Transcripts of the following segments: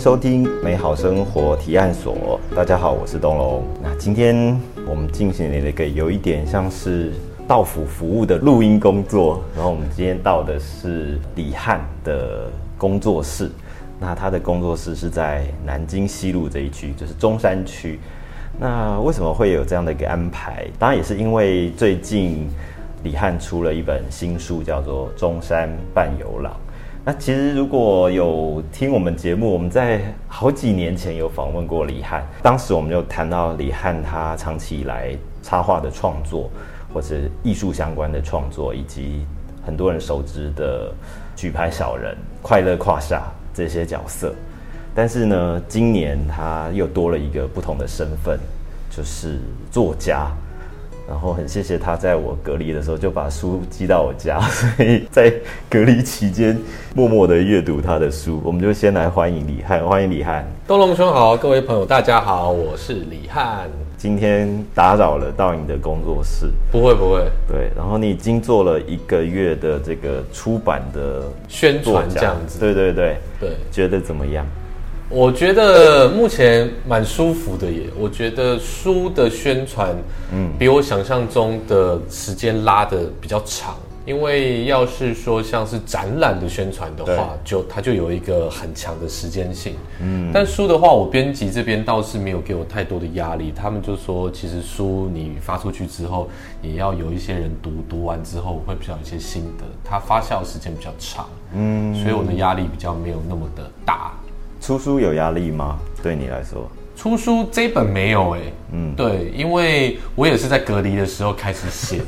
收听美好生活提案所。大家好，我是东龙。那今天我们进行了一个有一点像是到府服务的录音工作。然后我们今天到的是李汉的工作室。那他的工作室是在南京西路这一区，就是中山区。那为什么会有这样的一个安排？当然也是因为最近李汉出了一本新书，叫做《中山半游郎》。那其实如果有听我们节目，我们在好几年前有访问过李汉，当时我们就谈到李汉他长期以来插画的创作，或者艺术相关的创作，以及很多人熟知的举牌小人、快乐胯下这些角色。但是呢，今年他又多了一个不同的身份，就是作家。然后很谢谢他在我隔离的时候就把书寄到我家，所以在隔离期间默默的阅读他的书。我们就先来欢迎李汉，欢迎李汉。东龙兄好，各位朋友大家好，我是李汉。今天打扰了到你的工作室，不会不会。对，然后你已经做了一个月的这个出版的宣传这样子，对对对对，觉得怎么样？我觉得目前蛮舒服的耶。我觉得书的宣传，嗯，比我想象中的时间拉的比较长。因为要是说像是展览的宣传的话，就它就有一个很强的时间性。嗯，但书的话，我编辑这边倒是没有给我太多的压力。他们就说，其实书你发出去之后，也要有一些人读，读完之后会比较有一些心得，它发酵时间比较长。嗯，所以我的压力比较没有那么的大。出书有压力吗？对你来说，出书这本没有哎，嗯，对，因为我也是在隔离的时候开始写，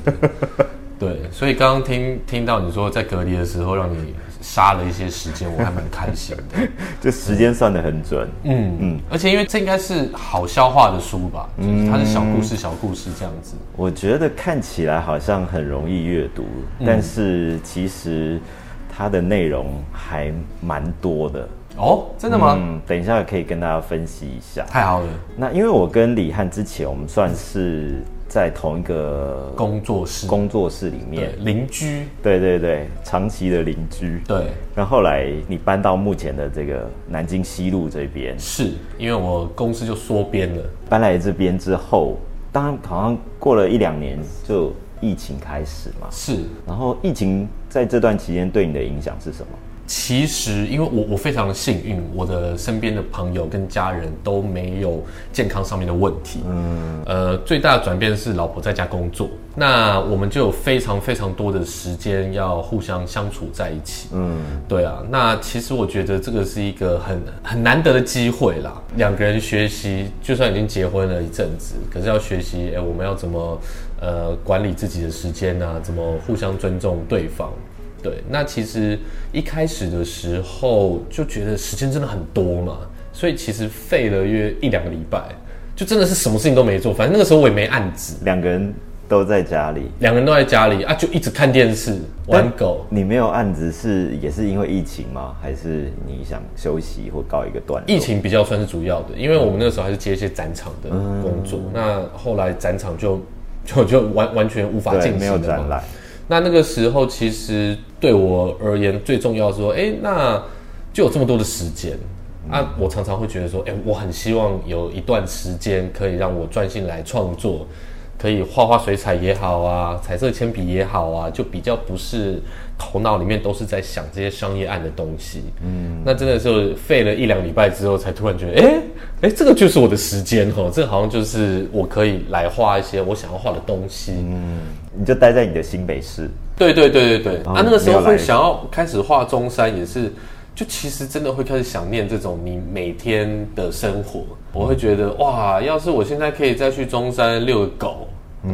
对，所以刚刚听听到你说在隔离的时候让你杀了一些时间，我还蛮开心的，就时间算的很准，嗯嗯，而且因为这应该是好消化的书吧，就是，它是小故事小故事这样子，我觉得看起来好像很容易阅读，但是其实它的内容还蛮多的。哦，真的吗？嗯，等一下可以跟大家分析一下。太好了。那因为我跟李汉之前，我们算是在同一个工作室，工作室里面邻居。对对对，长期的邻居。对。然后后来你搬到目前的这个南京西路这边，是因为我公司就缩编了。搬来这边之后，当然好像过了一两年，就疫情开始嘛。是。然后疫情在这段期间对你的影响是什么？其实，因为我我非常的幸运，我的身边的朋友跟家人都没有健康上面的问题。嗯，呃，最大的转变是老婆在家工作，那我们就有非常非常多的时间要互相相处在一起。嗯，对啊，那其实我觉得这个是一个很很难得的机会啦。两个人学习，就算已经结婚了一阵子，可是要学习，哎，我们要怎么呃管理自己的时间啊？怎么互相尊重对方？对，那其实一开始的时候就觉得时间真的很多嘛，所以其实废了约一两个礼拜，就真的是什么事情都没做。反正那个时候我也没案子，两个人都在家里，两个人都在家里啊，就一直看电视、玩狗。你没有案子是也是因为疫情吗？还是你想休息或告一个段？疫情比较算是主要的，因为我们那个时候还是接一些展场的工作，那后来展场就就就完完全无法进行，没有展览。那那个时候，其实对我而言最重要说，哎，那就有这么多的时间啊！我常常会觉得说，哎，我很希望有一段时间可以让我专心来创作，可以画画水彩也好啊，彩色铅笔也好啊，就比较不是头脑里面都是在想这些商业案的东西。嗯，那真的是废了一两礼拜之后，才突然觉得，哎哎，这个就是我的时间哈，这好像就是我可以来画一些我想要画的东西。嗯。你就待在你的新北市，对对对对对。啊，那个时候会想要开始画中山，也是，就其实真的会开始想念这种你每天的生活。我会觉得哇，要是我现在可以再去中山遛个狗，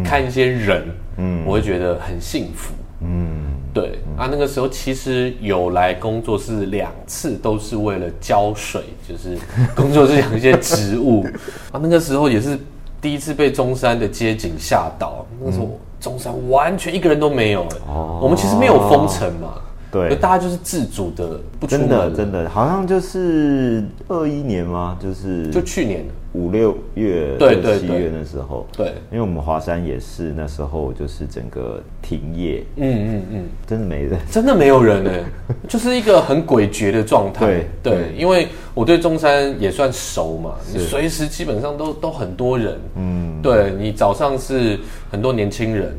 看一些人，嗯，我会觉得很幸福。嗯，对。啊，那个时候其实有来工作室两次，都是为了浇水，就是工作室养一些植物。啊，那个时候也是第一次被中山的街景吓到，那时候。中山完全一个人都没有哎，我们其实没有封城嘛，对，大家就是自主的，真的真的好像就是二一年吗？就是就去年五六月、对七月那时候，对，因为我们华山也是那时候就是整个停业，嗯嗯嗯，真的没人。真的没有人呢，就是一个很诡谲的状态。对因为我对中山也算熟嘛，你是。随时基本上都都很多人。嗯，对你早上是很多年轻人，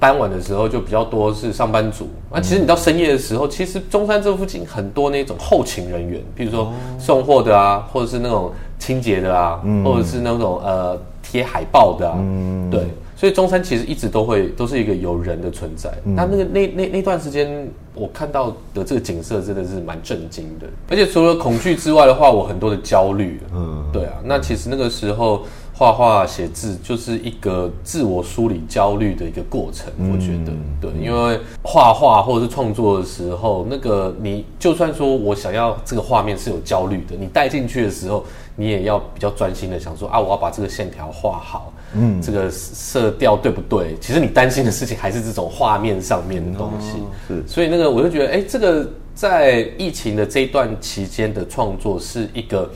傍晚的时候就比较多是上班族。那、其实你到深夜的时候，其实中山这附近很多那种后勤人员，比如说送货的啊，或者是那种清洁的啊，或者是那种呃贴海报的啊，对。所以中山其实一直都会都是一个有人的存在。那那个那那那段时间，我看到的这个景色真的是蛮震惊的。而且除了恐惧之外的话，我很多的焦虑。嗯，对啊。那其实那个时候画画写字就是一个自我梳理焦虑的一个过程。我觉得，对，因为画画或者是创作的时候，那个你就算说我想要这个画面是有焦虑的，你带进去的时候，你也要比较专心的想说啊，我要把这个线条画好。嗯，这个色调对不对？其实你担心的事情还是这种画面上面的东西。是所以那个我就觉得，哎、这个在疫情的这一段期间的创作是一个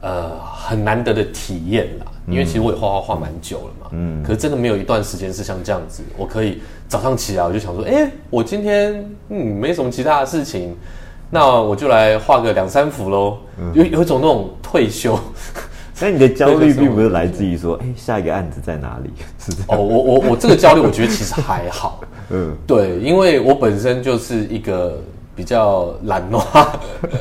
呃很难得的体验啦。因为其实我也画画画蛮久了嘛，嗯，可是真的没有一段时间是像这样子，我可以早上起来我就想说，哎、我今天嗯没什么其他的事情，那我就来画个两三幅喽，有有一种那种退休。那你的焦虑并不是来自于说，哎、下一个案子在哪里？是这样。哦，我我我这个焦虑，我觉得其实还好。嗯，对，因为我本身就是一个比较懒惰，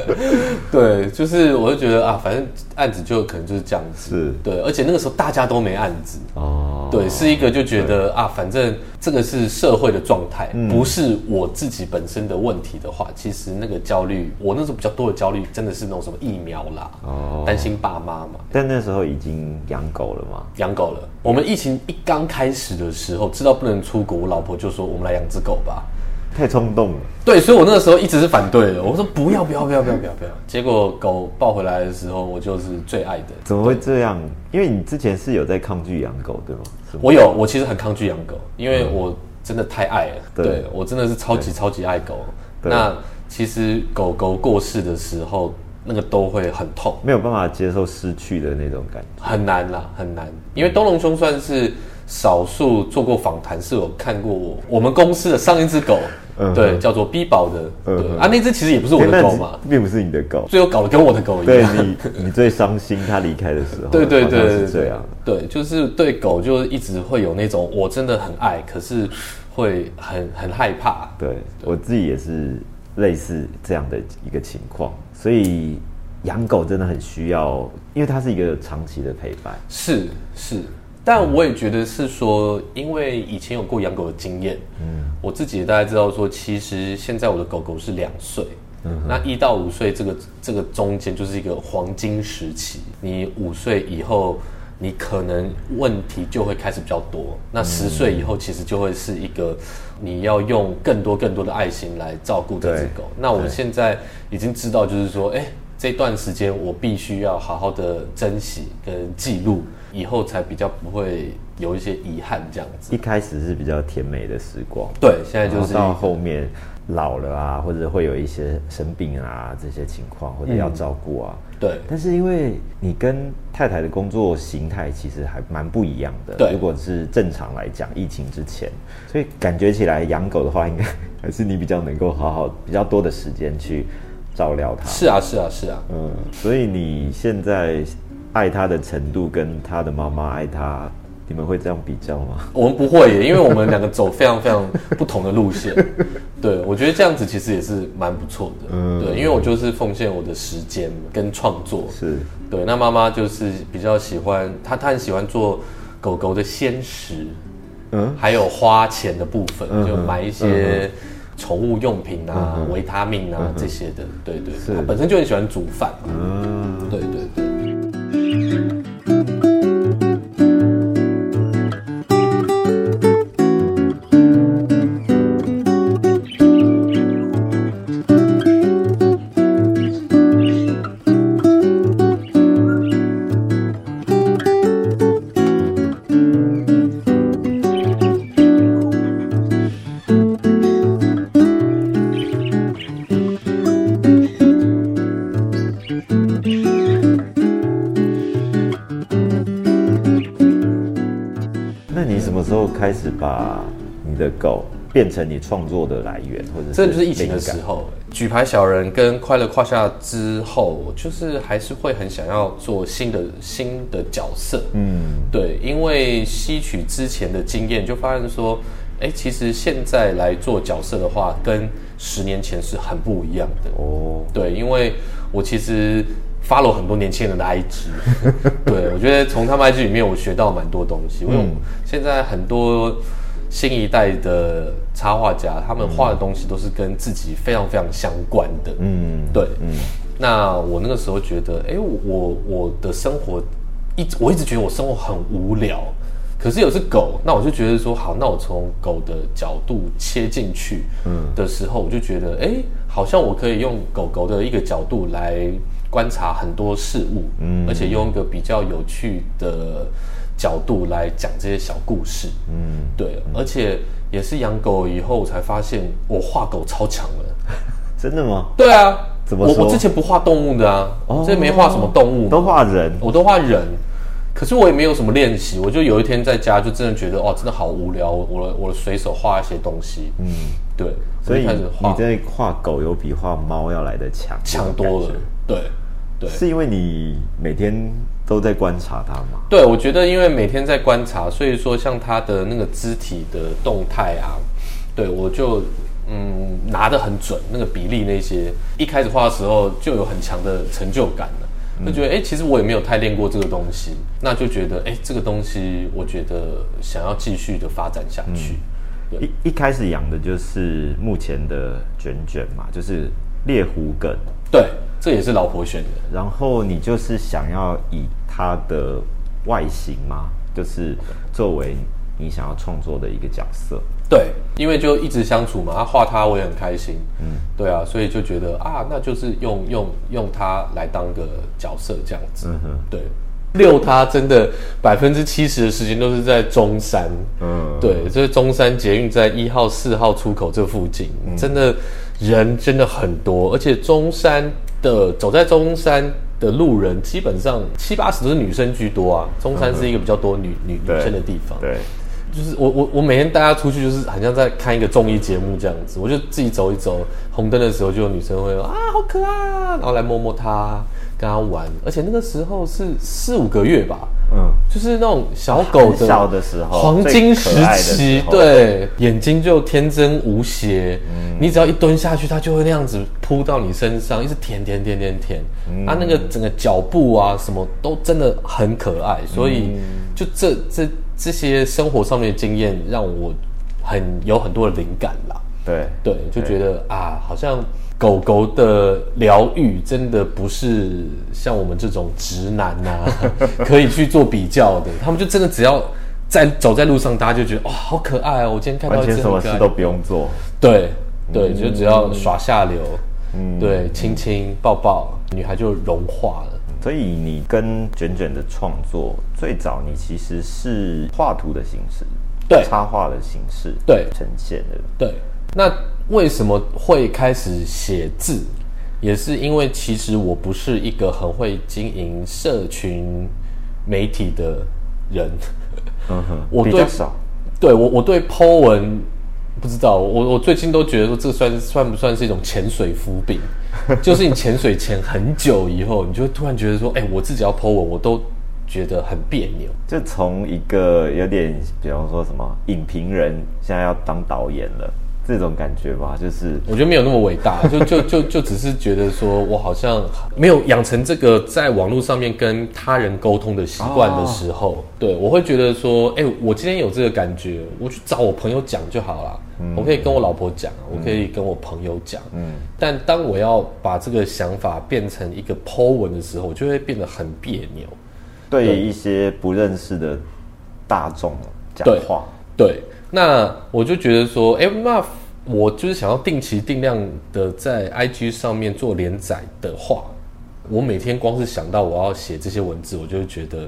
对，就是我就觉得啊，反正案子就可能就是这样子，是。对，而且那个时候大家都没案子，哦，对，是一个就觉得啊，反正这个是社会的状态，嗯。不是我自己本身的问题的话，其实那个焦虑，我那时候比较多的焦虑，真的是那种什么疫苗啦，哦。担心爸妈嘛，但那时候已经养狗了嘛？养狗了。我们疫情一刚开始的时候，知道不能出国，我老婆就说我们来养只狗吧。太冲动了。对，所以我那个时候一直是反对的。我说不要不要不要不要不要不要。结果狗抱回来的时候，我就是最爱的。怎么会这样？因为你之前是有在抗拒养狗，对吗？我有，我其实很抗拒养狗，因为我真的太爱了。对对我真的是超级超级爱狗。那其实狗狗过世的时候，那个都会很痛。没有办法接受失去的那种感觉。很难啦，很难，因为东龙兄算是少数做过访谈，是有看过我我们公司的上一只狗，嗯对，叫做 B 宝的，嗯对啊，那只其实也不是我的狗嘛，并不是你的狗。最后搞得跟我的狗一对样，你，你最伤心他离开的时候，对对好像对对是这样。对，就是对狗就一直会有那种我真的很爱，可是会很很害怕，对我自己也是类似这样的一个情况，所以养狗真的很需要，因为它是一个长期的陪伴。是是，但我也觉得是说，因为以前有过养狗的经验，嗯，我自己也大概知道说，其实现在我的狗狗是两岁。那一到五岁这个这个中间就是一个黄金时期，你五岁以后，你可能问题就会开始比较多。那十岁以后，其实就会是一个你要用更多更多的爱心来照顾这只狗。那我现在已经知道，就是说，哎、这段时间我必须要好好的珍惜跟记录，以后才比较不会有一些遗憾这样子。一开始是比较甜美的时光，对，现在就是到后面老了啊，或者会有一些生病啊这些情况，或者要照顾啊。对但是因为你跟太太的工作形态其实还蛮不一样的。对如果是正常来讲，疫情之前，所以感觉起来养狗的话，应该还是你比较能够好好 比较多的时间去照料它。是啊，是啊，是啊。嗯，所以你现在爱他的程度跟他的妈妈爱他，你们会这样比较吗？我们不会耶，因为我们两个走非常非常不同的路线。对，我觉得这样子其实也是蛮不错的。嗯对，因为我就是奉献我的时间跟创作。是，对，那妈妈就是比较喜欢，她她很喜欢做狗狗的鲜食，嗯，还有花钱的部分，嗯就买一些宠物用品啊、嗯维他命啊这些的。对对，是她本身就很喜欢煮饭嘛。嗯，对对对。把你的狗变成你创作的来源，或者这就是疫情的时候，举牌小人跟快乐胯下之后，就是还是会很想要做新的新的角色。嗯，对，因为吸取之前的经验，就发现说，哎，其实现在来做角色的话，跟十年前是很不一样的。哦，对，因为我其实 follow 很多年轻人的 IG，对我觉得从他们 IG 里面我学到蛮多东西。因为嗯现在很多新一代的插画家，他们画的东西都是跟自己非常非常相关的。嗯，对，嗯那我那个时候觉得，哎、我我的生活一直我一直觉得我生活很无聊，可是有只狗，那我就觉得说，好，那我从狗的角度切进去，嗯的时候，我就觉得，哎、好像我可以用狗狗的一个角度来观察很多事物，嗯，而且用一个比较有趣的角度来讲这些小故事，嗯，对，而且也是养狗以后我才发现，我画狗超强了。真的吗？对啊，怎么我我之前不画动物的啊，我之前没画什么动物，都画人，我都画人。可是我也没有什么练习，我就有一天在家就真的觉得哦，真的好无聊，我的我随手画一些东西，嗯，对，所以你在画狗有比画猫要来的强，强多了对对。是因为你每天都在观察它吗？对，我觉得因为每天在观察，所以说像它的那个肢体的动态啊，对我就嗯拿得很准，那个比例那些，一开始画的时候就有很强的成就感了。就觉得哎、诶其实我也没有太练过这个东西，那就觉得哎、诶这个东西我觉得想要继续的发展下去。对一一开始养的就是目前的卷卷嘛，就是猎狐梗，对，这也是老婆选的。然后你就是想要以它的外形嘛，就是作为你想要创作的一个角色。对，因为就一直相处嘛，他画他我也很开心，嗯，对啊，所以就觉得啊，那就是用用用他来当个角色这样子，嗯哼，对，遛它真的百分之七十的时间都是在中山，嗯，对，这中山捷运在一号、四号出口这附近，真的人真的很多，而且中山的走在中山的路人基本上七八十都是女生居多啊，中山是一个比较多女女女生的地方，对，就是我我我每天带他出去，就是好像在看一个综艺节目这样子，我就自己走一走，红灯的时候就有女生会啊好可爱啊，然后来摸摸它，跟它玩，而且那个时候是四五个月吧，嗯，就是那种小狗的小的时候黄金时期对，眼睛就天真无邪，嗯你只要一蹲下去，它就会那样子扑到你身上，一直舔舔舔舔舔，嗯。它那个整个脚步啊什么都真的很可爱，所以嗯就这这这些生活上面的经验让我很有很多的灵感啦。对，对，就觉得啊，好像狗狗的疗愈真的不是像我们这种直男呐、可以去做比较的。他们就真的只要在走在路上，大家就觉得哇，好可爱哦！我今天看到完一只很可爱全什么事都不用做。对对，就只要耍下流，嗯对，亲亲抱抱，女孩就融化了。所以你跟卷卷的创作，最早你其实是画图的形式，对插画的形式，对呈现的。对，那为什么会开始写字？也是因为其实我不是一个很会经营社群媒体的人，嗯哼，我比较少。对我我对 Po 文不知道，我我最近都觉得说这算算不算是一种潜水夫病？就是你潜水潜很久以后，你就会突然觉得说，哎、我自己要 Po 文，我都觉得很别扭。就从一个有点，比方说什么影评人，现在要当导演了，这种感觉吧，就是我觉得没有那么伟大，就就就就只是觉得说我好像没有养成这个在网络上面跟他人沟通的习惯的时候，对我会觉得说，哎、我今天有这个感觉，我去找我朋友讲就好了。我可以跟我老婆讲，我可以跟我朋友讲。嗯，但当我要把这个想法变成一个 Po 文的时候，我就会变得很别扭。对一些不认识的大众讲话。对，那我就觉得说，哎、那我就是想要定期定量的在 IG 上面做连载的话，我每天光是想到我要写这些文字，我就会觉得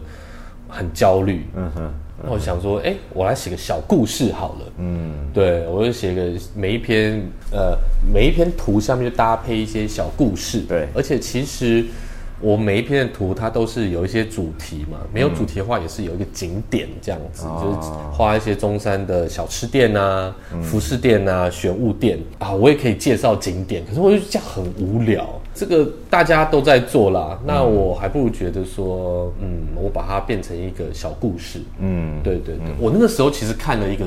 很焦虑。嗯哼，那我想说，哎、我来写个小故事好了。嗯，对，我就写个每一篇呃每一篇图下面就搭配一些小故事。对而且其实我每一篇的图它都是有一些主题嘛，没有主题的话也是有一个景点这样子，就是画一些中山的小吃店啊、服饰店啊、玄物店啊，我也可以介绍景点，可是我就这样很无聊。这个大家都在做啦，那我还不如觉得说，嗯，我把它变成一个小故事。嗯，对对对，我那个时候其实看了一个。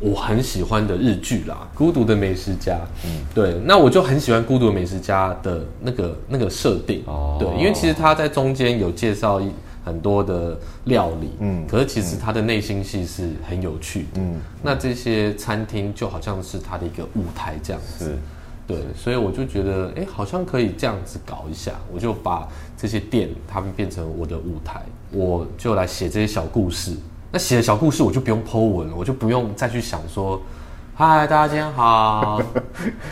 我很喜欢的日剧啦，《孤独的美食家》。嗯，对，那我就很喜欢《孤独的美食家》的那个那个设定。哦，对，因为其实他在中间有介绍很多的料理，嗯，可是其实他的内心戏是很有趣的。嗯，那这些餐厅就好像是他的一个舞台这样子。是，对，所以我就觉得，哎，好像可以这样子搞一下，我就把这些店他们变成我的舞台，我就来写这些小故事。那写的小故事我就不用剖文了，我就不用再去想说，嗨，大家今天好，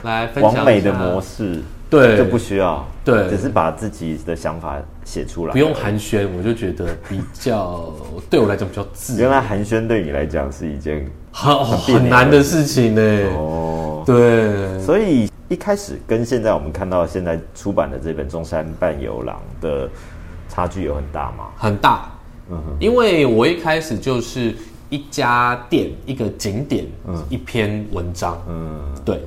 来分享完美的模式，对，就不需要，对，只是把自己的想法写出来，不用寒暄，我就觉得比较对我来讲比较自然。原来寒暄对你来讲是一件很很难的事情呢。哦，对，所以一开始跟现在我们看到现在出版的这本《中山半游郎》的差距有很大吗？很大。因为我一开始就是一家店一个景点，一篇文章，嗯，对。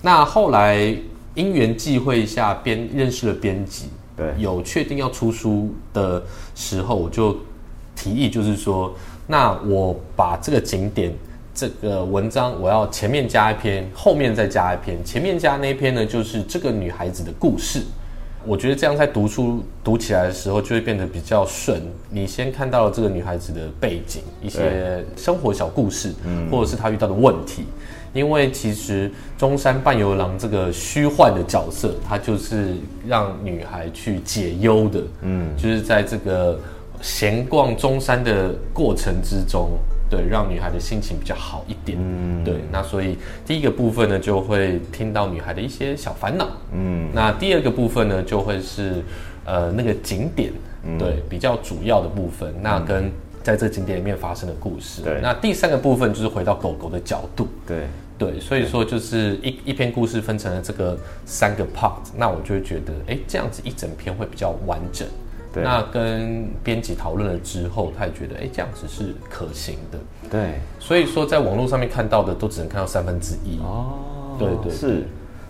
那后来因缘际会下编认识了编辑，对，有确定要出书的时候，我就提议就是说，那我把这个景点这个文章，我要前面加一篇，后面再加一篇。前面加那篇呢，就是这个女孩子的故事。我觉得这样在读书读起来的时候就会变得比较顺。你先看到了这个女孩子的背景，一些生活小故事，或者是她遇到的问题。因为其实中山半游郎这个虚幻的角色，他就是让女孩去解忧的。嗯，就是在这个闲逛中山的过程之中。对，让女孩的心情比较好一点。嗯，对，那所以第一个部分呢，就会听到女孩的一些小烦恼。嗯，那第二个部分呢，就会是呃那个景点，对，比较主要的部分。那跟在这景点里面发生的故事。对，那第三个部分就是回到狗狗的角度。对，对，所以说就是一一篇故事分成了这个三个 part，那我就会觉得，哎，这样子一整篇会比较完整。那跟编辑讨论了之后，他也觉得，哎，这样子是可行的。对，所以说在网络上面看到的都只能看到三分之一。哦，对对是。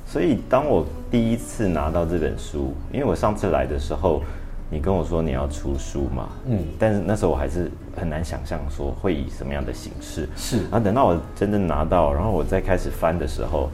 所以当我第一次拿到这本书，因为我上次来的时候，你跟我说你要出书嘛，嗯，但是那时候我还是很难想象说会以什么样的形式。是。然后等到我真正拿到，然后我再开始翻的时候，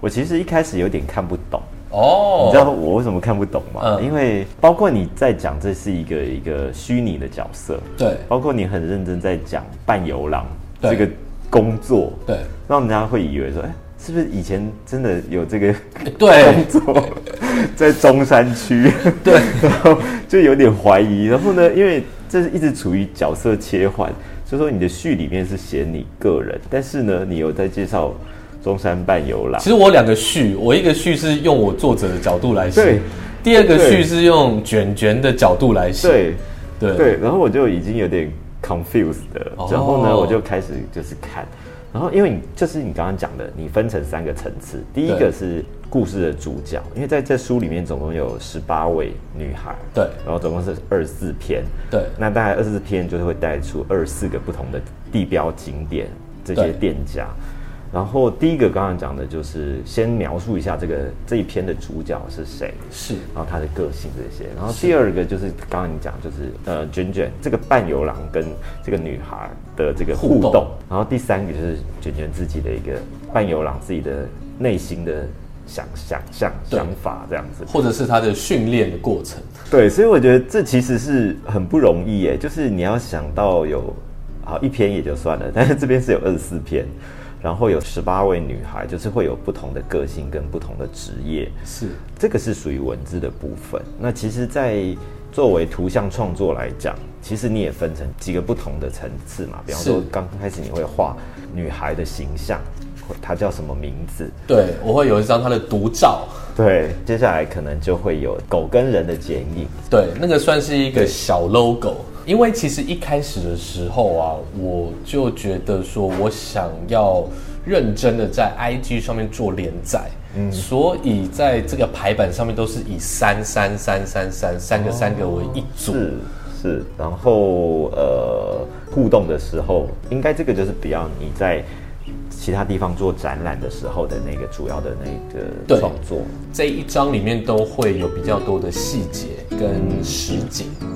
我其实一开始有点看不懂。哦，你知道我为什么看不懂吗？嗯，因为包括你在讲这是一个一个虚拟的角色，对，包括你很认真在讲半游廊这个工作，对，让人家会以为说，哎，是不是以前真的有这个对工作 在中山区？对，然后就有点怀疑。然后呢，因为这是一直处于角色切换，所以说你的序里面是写你个人，但是呢，你有在介绍。中山半游廊。其实我两个序，我一个序是用我作者的角度来写，第二个序是用卷卷的角度来写。对，对，对。然后我就已经有点 confused 的，然后呢，我就开始就是看，然后因为你就是你刚刚讲的，你分成三个层次，第一个是故事的主角，因为在这书里面总共有十八位女孩，对，然后总共是二十四篇，对，那大概二十四篇就是会带出二十四个不同的地标景点，这些店家。然后第一个刚刚讲的就是先描述一下这个这一篇的主角是谁，是，然后他的个性这些。然后第二个就是刚刚你讲就是呃卷卷这个半游郎跟这个女孩的这个互动。然后第三个就是卷卷自己的一个半游郎自己的内心的想想象想法这样子，或者是他的训练的过程。对，所以我觉得这其实是很不容易耶，就是你要想到有好一篇也就算了，但是这边是有二十四篇。然后有十八位女孩，就是会有不同的个性跟不同的职业，是这个是属于文字的部分。那其实，在作为图像创作来讲，其实你也分成几个不同的层次嘛。比方说，刚开始你会画女孩的形象，她叫什么名字？对，我会有一张她的独照。对，接下来可能就会有狗跟人的剪影。对，那个算是一个小 logo。因为其实一开始的时候啊，我就觉得说我想要认真的在 IG 上面做连载，嗯所以在这个排版上面都是以三三三三三三个三个为一组。是是，然后呃，互动的时候，应该这个就是比较你在其他地方做展览的时候的那个主要的那个对创作。这一章里面都会有比较多的细节跟实景。这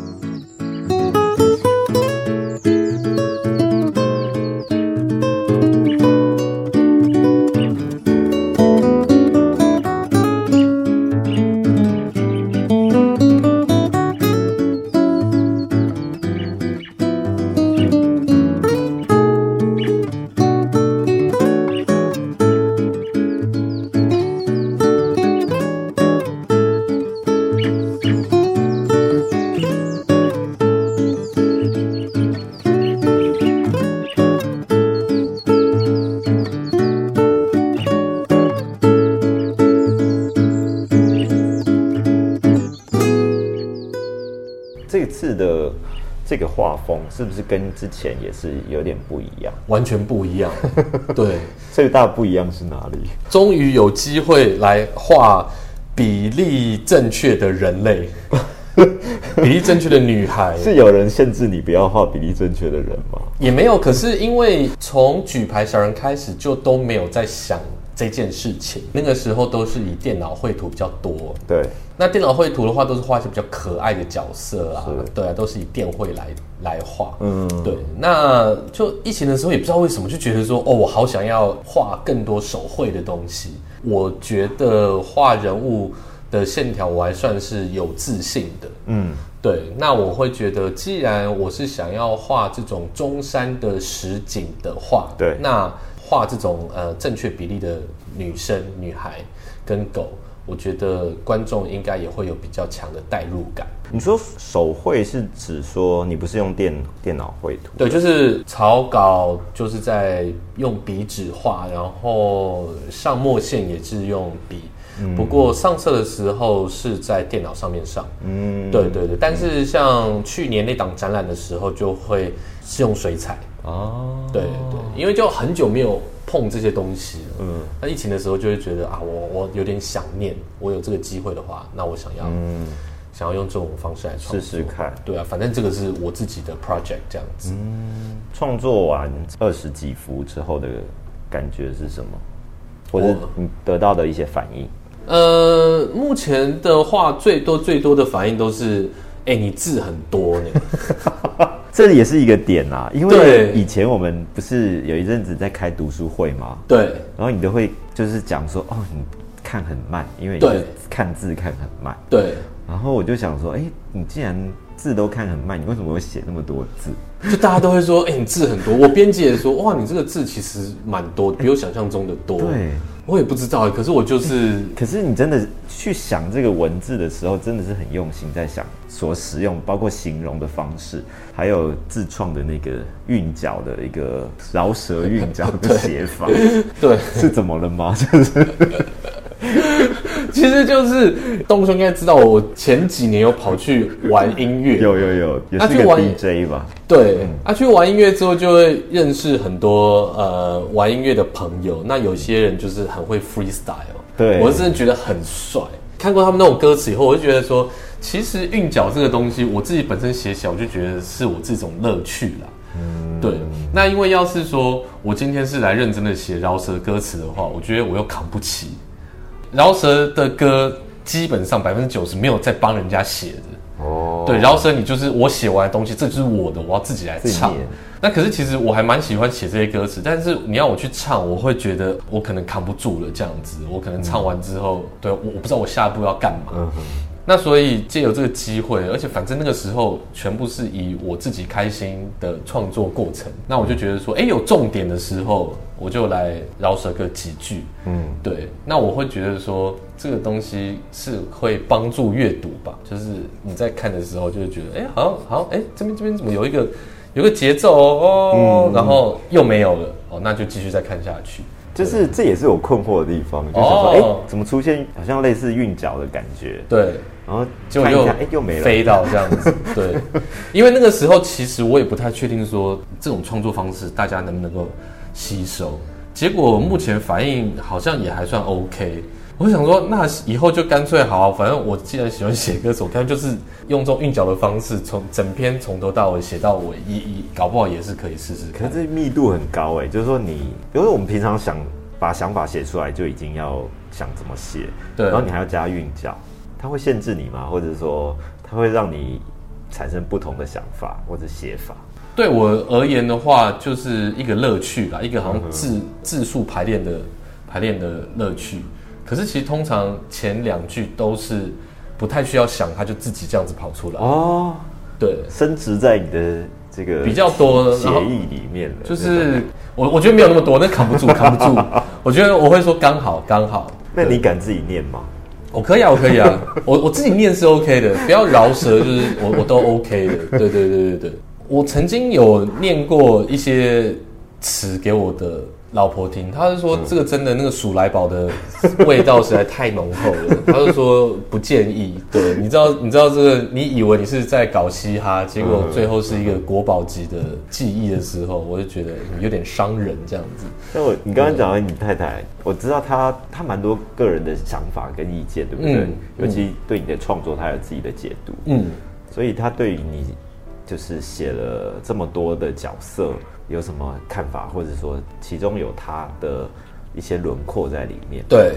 个画风是不是跟之前也是有点不一样？完全不一样，对，最大不一样是哪里？终于有机会来画比例正确的人类，比例正确的女孩，是有人限制你不要画比例正确的人吗？也没有。可是因为从举牌小人开始，就都没有在想这件事情。那个时候都是以电脑绘图比较多。对，那电脑绘图的话，都是画一些比较可爱的角色啊是，对啊，都是以电绘来来画。嗯，对。那就疫情的时候，也不知道为什么，就觉得说，哦，我好想要画更多手绘的东西。我觉得画人物的线条，我还算是有自信的。嗯，对，那我会觉得，既然我是想要画这种中山的实景的画，对那画这种呃正确比例的女生、女孩跟狗，我觉得观众应该也会有比较强的代入感。你说手绘是指说你不是用电电脑绘图？对，就是草稿，就是在用笔纸画，然后上墨线也是用笔。不过上色的时候是在电脑上面上，嗯，对对对。但是像去年那档展览的时候，就会是用水彩，哦，对对，因为就很久没有碰这些东西了。嗯那疫情的时候就会觉得啊，我我有点想念，我有这个机会的话，那我想要、嗯，想要用这种方式来试试看。对啊，反正这个是我自己的 project 这样子。创作完二十几幅之后的感觉是什么？或者我你得到的一些反应？呃，目前的话，最多最多的反应都是，哎、你字很多呢。这也是一个点啊，因为以前我们不是有一阵子在开读书会吗？对然后你都会就是讲说，哦，你看很慢，因为你看字看很慢。对，然后我就想说，哎，你既然字都看很慢，你为什么会写那么多字？就大家都会说，哎、你字很多。我编辑也说，哇，你这个字其实蛮多，比我想象中的多。对，我也不知道，可是我就是可是你真的去想这个文字的时候，真的是很用心在想所使用，包括形容的方式，还有自创的那个韵脚的一个饶舌韵脚的 写法，对，是怎么了吗？就是 其实就是东兄应该知道，我前几年有跑去玩音乐，有有有，也是个啊去玩 DJ 吧？对，啊，去玩音乐之后就会认识很多呃玩音乐的朋友。那有些人就是很会 freestyle，对我真的觉得很帅。看过他们那种歌词以后，我就觉得说，其实韵脚这个东西，我自己本身写起来，我就觉得是我这种乐趣啦。嗯，对。那因为要是说我今天是来认真的写饶舌歌词的话，我觉得我又扛不起。饶舌的歌基本上百分之九十没有在帮人家写的。哦，对，饶舌你就是我写完的东西，这就是我的，我要自己来唱。那可是其实我还蛮喜欢写这些歌词，但是你要我去唱，我会觉得我可能扛不住了，这样子，我可能唱完之后，对我我不知道我下一步要干嘛。嗯，那所以借由这个机会，而且反正那个时候全部是以我自己开心的创作过程，那我就觉得说，哎、有重点的时候，我就来饶舌个几句。嗯，对，那我会觉得说这个东西是会帮助阅读吧，就是你在看的时候就会觉得，哎、好像好像，哎、这边这边怎么有一个有个节奏哦，然后又没有了，哦，那就继续再看下去。就是这也是我困惑的地方，就想说，哎、哦怎么出现好像类似韵脚的感觉？对，然后看一下，哎、又没了。飞到这样子。对，因为那个时候其实我也不太确定说这种创作方式大家能不能够吸收。结果目前反应好像也还算 OK。我想说，那以后就干脆好，反正我既然喜欢写歌手，干脆就是用这种韵脚的方式，从整篇从头到尾写到尾，一一搞不好也是可以试试看。可是这密度很高哎，就是说你，因为我们平常想把想法写出来，就已经要想怎么写，对然后你还要加韵脚，它会限制你吗？或者说它会让你产生不同的想法或者写法？对我而言的话，就是一个乐趣啦，一个好像字字数排练的排练的乐趣。可是其实通常前两句都是不太需要想，它就自己这样子跑出来。哦，对，升值在你的这个比较多协议里面了，就是我我觉得没有那么多，那扛不住，扛不住。我觉得我会说刚好刚好。那你敢自己念吗？我可以啊，我可以啊，我我自己念是 OK 的，不要饶舌，就是我我都 OK 的。对对对对对，我曾经有念过一些词给我的老婆听，她是说这个真的那个鼠来宝的味道实在太浓厚了，她就说不建议。对，你知道 你知道这个，你以为你是在搞嘻哈，结果最后是一个国宝级的记忆的时候，我就觉得有点伤人这样子。像我，你刚刚讲到你太太，我知道她她蛮多个人的想法跟意见，对不对？嗯尤其对你的创作，她有自己的解读，嗯。所以她对于你就是写了这么多的角色有什么看法，或者说其中有他的一些轮廓在里面？对，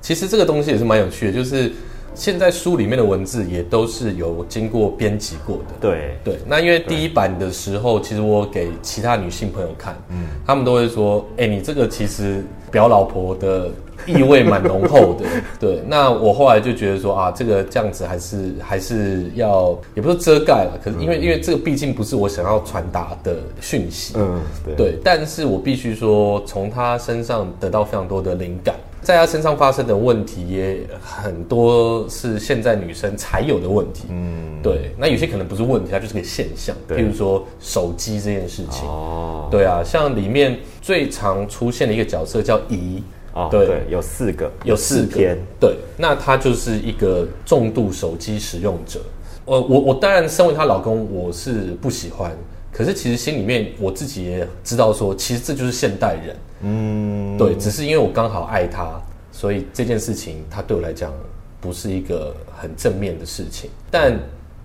其实这个东西也是蛮有趣的，就是现在书里面的文字也都是有经过编辑过的。对，对，那因为第一版的时候，其实我给其他女性朋友看，嗯，他们都会说，哎、你这个其实表老婆的意味蛮浓厚的。对，那我后来就觉得说啊，这个这样子还是还是要，也不是遮盖了，可是因为、因为这个毕竟不是我想要传达的讯息，嗯，对，对，但是我必须说，从他身上得到非常多的灵感，在他身上发生的问题也很多是现在女生才有的问题。嗯，对，那有些可能不是问题，它就是个现象。对譬如说手机这件事情。哦，对啊，像里面最常出现的一个角色叫怡，哦，对对，有四个，有四个天，对，那他就是一个重度手机使用者。我我我当然身为她老公，我是不喜欢，可是其实心里面我自己也知道说，其实这就是现代人。嗯，对，只是因为我刚好爱她，所以这件事情他对我来讲不是一个很正面的事情。但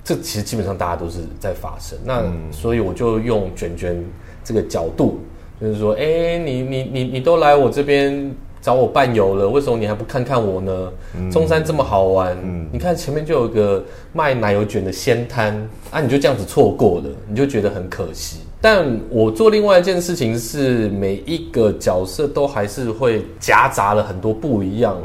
这其实基本上大家都是在发生。那、所以我就用卷卷这个角度，就是说，哎、你你你你都来我这边找我伴游了，为什么你还不看看我呢？中山这么好玩，你看前面就有个卖奶油卷的鲜摊啊，你就这样子错过了，你就觉得很可惜。但我做另外一件事情是，每一个角色都还是会夹杂了很多不一样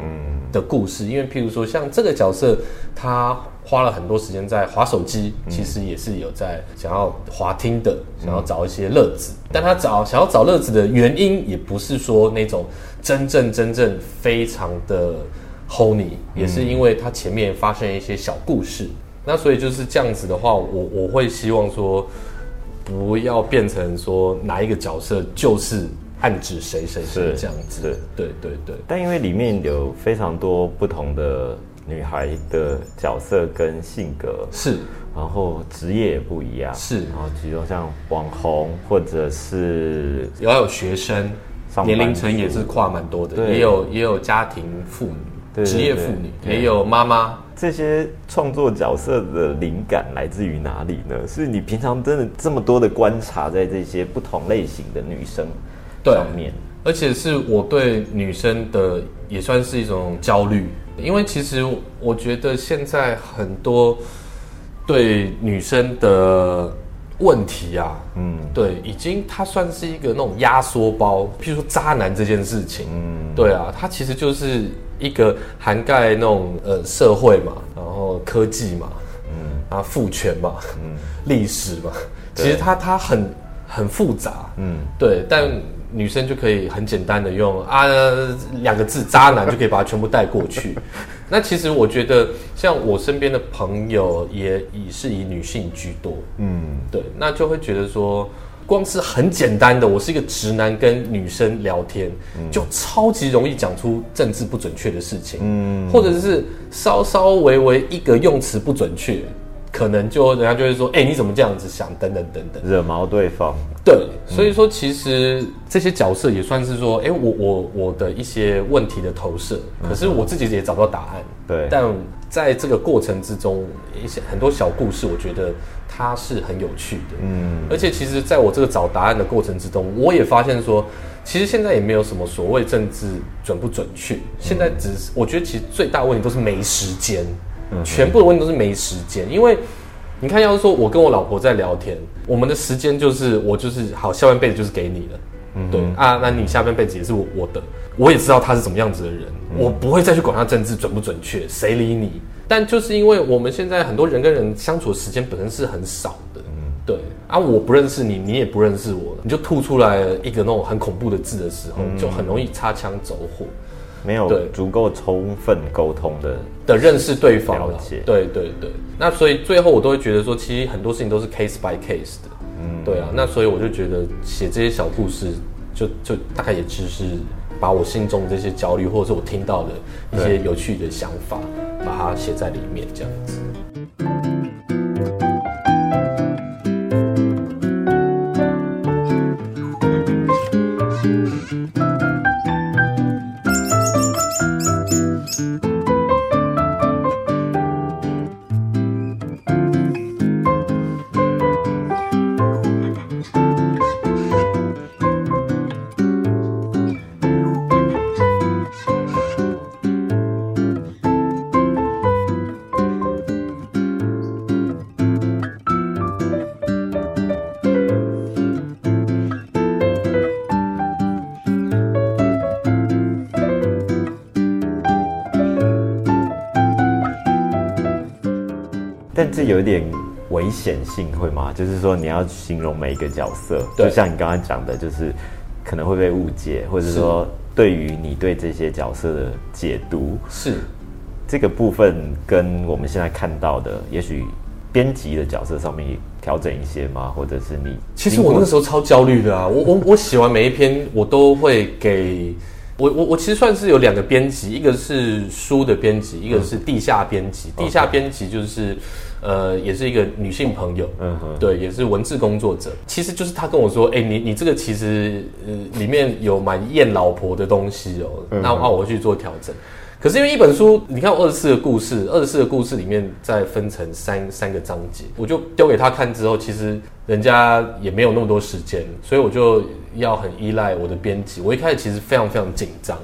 的故事，因为譬如说像这个角色，他花了很多时间在划手机，其实也是有在想要滑听的，想要找一些乐子。但他找想要找乐子的原因，也不是说那种真正真正非常的 honey，也是因为他前面发生一些小故事。那所以就是这样子的话，我我会希望说，不要变成说哪一个角色就是暗指谁谁谁这样子对。对对对。但因为里面有非常多不同的女孩的角色跟性格，是然后职业也不一样，是然后其中像网红或者是也要有学生，上年龄层也是跨蛮多的，也有也有家庭妇女、职业妇女，也有妈妈。这些创作角色的灵感来自于哪里呢？是你平常真的这么多的观察在这些不同类型的女生对上面，而且是我对女生的也算是一种焦虑，因为其实我觉得现在很多对女生的问题啊，嗯，对，已经它算是一个那种压缩包，譬如说渣男这件事情，嗯，对啊，它其实就是一个涵盖那种呃社会嘛，然后科技嘛，嗯，啊父权嘛，嗯，历史嘛，其实它它很很复杂，嗯，对，但女生就可以很简单的用啊两个字渣男就可以把它全部带过去。那其实我觉得，像我身边的朋友也以是以女性居多，嗯，对，那就会觉得说，光是很简单的，我是一个直男跟女生聊天，就超级容易讲出政治不准确的事情，嗯，或者是稍稍微微一个用词不准确，可能就人家就会说，哎、你怎么这样子想？等等等等。惹毛对方，对，所以说其实这些角色也算是说，哎、我我我的一些问题的投射，可是我自己也找不到答案。对但在这个过程之中，一些很多小故事，我觉得它是很有趣的。嗯，而且其实在我这个找答案的过程之中，我也发现说，其实现在也没有什么所谓政治准不准确，现在只是我觉得其实最大问题都是没时间，全部的问题都是没时间，因为。你看，要是说我跟我老婆在聊天，我们的时间就是我就是好，下半辈子就是给你了，对啊，那你下半辈子也是我我的，我也知道他是怎么样子的人，我不会再去管他政治准不准确，谁理你？但就是因为我们现在很多人跟人相处的时间本身是很少的，对啊，我不认识你，你也不认识我，你就吐出来一个那种很恐怖的字的时候，就很容易擦枪走火没有对。足够充分沟通的，的认识对方了了解。对对对，那所以最后我都会觉得说，其实很多事情都是 case by case 的，嗯，对啊，那所以我就觉得写这些小故事就，就大概也只是把我心中的这些焦虑，或者是我听到的一些有趣的想法，把它写在里面，这样子。但这有点危险性，会吗？就是说你要形容每一个角色，就像你刚刚讲的，就是可能会被误解，或者说对于你对这些角色的解读，是，这个部分跟我们现在看到的，也许编辑的角色上面调整一些吗？或者是你其实我那个时候超焦虑的啊！我我我写完每一篇，我都会给我我我其实算是有两个编辑，一个是书的编辑，一个是地下编辑。地下编辑就是呃，也是一个女性朋友，嗯哼对，也是文字工作者。其实就是他跟我说，哎、你你这个其实呃里面有蛮厌老婆的东西哦、那那我会去做调整。可是因为一本书，你看二十四个故事，二十四个故事里面再分成三三个章节，我就丢给他看之后，其实人家也没有那么多时间，所以我就要很依赖我的编辑。我一开始其实非常非常紧张，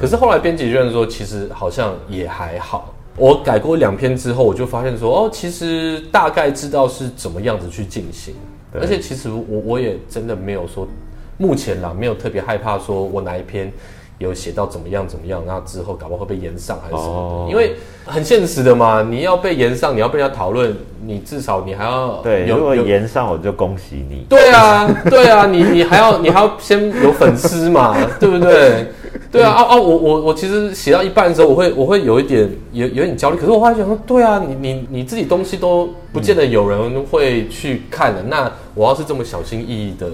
可是后来编辑居然说，其实好像也还好。我改过两篇之后，我就发现说，哦，其实大概知道是怎么样子去进行，而且其实我我也真的没有说，目前啦没有特别害怕说我哪一篇有写到怎么样怎么样，那之后搞不好会被延上还是什么因为很现实的嘛，你要被延上，你要被人家讨论，你至少你还要对，如果延上，我就恭喜你。对啊，对啊，你你还要你还要先有粉丝嘛，对不对？对啊，啊啊，我我我其实写到一半的时候，我会我会有一点有有点焦虑，可是我后来想说，对啊，你你你自己东西都不见得有人会去看的，那我要是这么小心翼翼的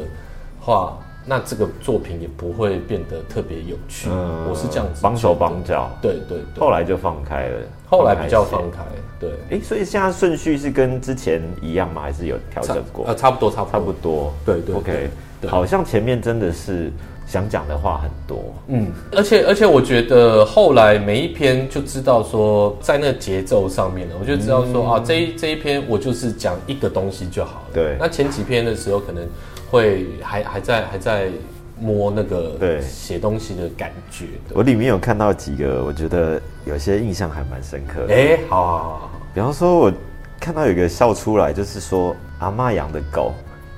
话，那这个作品也不会变得特别有趣。嗯我是这样子，绑手绑。脚，对对对，后来就放开了。后来比较写放开，对，哎、所以现在顺序是跟之前一样吗？还是有调整过？呃，差不多差不多差不多。对对 OK，对对好像前面真的是想讲的话很多。嗯，而且而且我觉得后来每一篇就知道说，在那个节奏上面了，我就知道说、啊，这一这一篇我就是讲一个东西就好了。对那前几篇的时候可能会还还在还在摸那个对写东西的感觉的。我里面有看到几个，我觉得有些印象还蛮深刻的。哎、好好好好，比方说，我看到有一个笑出来，就是说阿妈养的狗，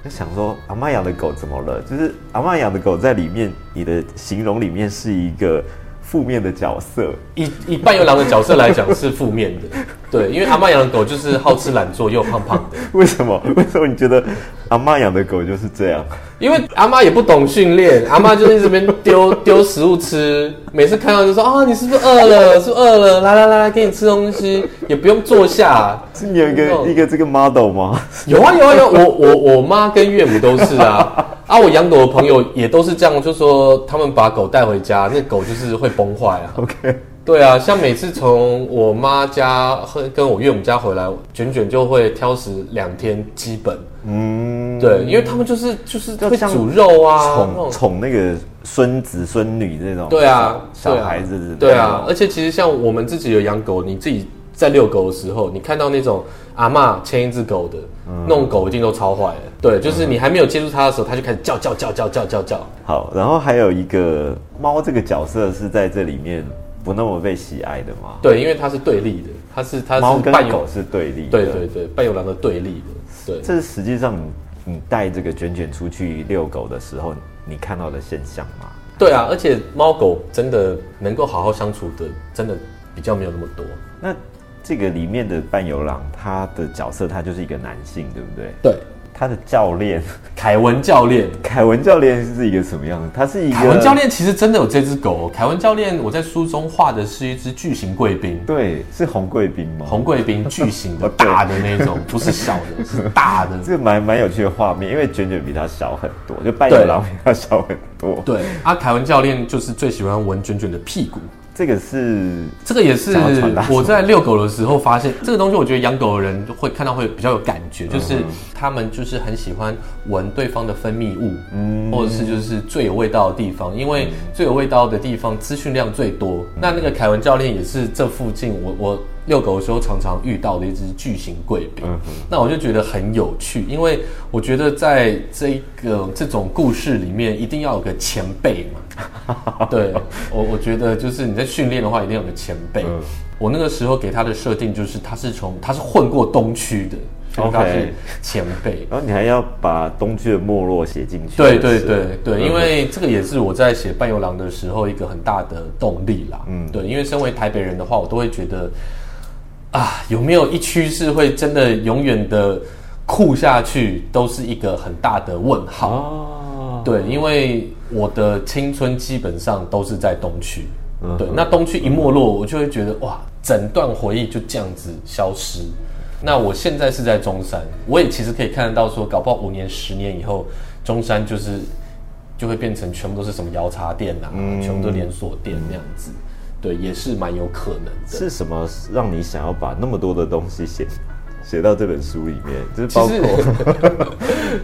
就想说阿妈养的狗怎么了？就是阿妈养的狗在里面，你的形容里面是一个负面的角色。以以半游狼的角色来讲是负面的，对，因为阿妈养的狗就是好吃懒做又胖胖的。为什么？为什么你觉得阿妈养的狗就是这样？因为阿妈也不懂训练，阿妈就是一直这边丢 丢食物吃，每次看到就说啊，你是不是饿了？是饿了？来来来来，给你吃东西，也不用坐下。是你有一个哦一个这个 model 吗？有啊有啊有啊，我我我妈跟岳母都是啊。啊，我养狗的朋友也都是这样，就说他们把狗带回家，那狗就是会崩坏啊。OK，对啊，像每次从我妈家和跟我岳母家回来，卷卷就会挑食两天，基本。嗯，对，因为他们就是就是会煮肉啊，宠宠那个孙子孙女这种，对啊，小孩子，对啊，而且其实像我们自己有养狗，你自己在遛狗的时候，你看到那种阿妈牵一只狗的，那种狗一定都超坏的。对，就是你还没有接触它的时候，它就开始叫叫叫叫叫叫叫。好，然后还有一个猫这个角色是在这里面不那么被喜爱的吗？对，因为它是对立的，它是它猫跟狗是对立的，对对对半有狼的对立的。对，这是实际上你你带这个卷卷出去遛狗的时候，你看到的现象吗？对啊，而且猫狗真的能够好好相处的，真的比较没有那么多。那这个里面的伴游郎，他的角色他就是一个男性，对不对？对，他的教练 凯文教练，凯文教练是一个什么样的？他是一个凯文教练其实真的有这只狗。凯文教练，我在书中画的是一只巨型贵宾，对，是红贵宾吗？红贵宾，巨型的 大的那种，不是小的，是大的。这个蛮蛮有趣的画面，因为卷卷比他小很多，就伴游狼比他小很多。对，啊，凯文教练就是最喜欢闻卷卷的屁股。这个是这个也是我在遛狗的时候发现，这个东西我觉得养狗的人会看到会比较有感嗯。觉，就是他们就是很喜欢闻对方的分泌物，嗯。或者是就是最有味道的地方，因为最有味道的地方资讯量最多。嗯。那那个凯文教练也是这附近我我遛狗的时候常常遇到的一只巨型贵宾，嗯那我就觉得很有趣，因为我觉得在这个这种故事里面一定要有个前辈嘛。对我，我觉得就是你在训练的话，一定有个前辈。嗯我那个时候给他的设定就是，他是从他是混过东区的，OK 是前辈。然后你还要把东区的没落写进去。对对对，因为这个也是我在写半游狼的时候一个很大的动力啦。嗯，对，因为身为台北人的话，我都会觉得啊，有没有一趋势会真的永远的酷下去，都是一个很大的问号。哦，对，因为我的青春基本上都是在东区。嗯对，那东区一没落，我就会觉得哇，整段回忆就这样子消失。那我现在是在中山，我也其实可以看得到说，搞不好五年、十年以后，中山就是就会变成全部都是什么摇茶店啊，嗯全部都连锁店那样子。对，也是蛮有可能的。是什么让你想要把那么多的东西写 写到这本书里面？就是包括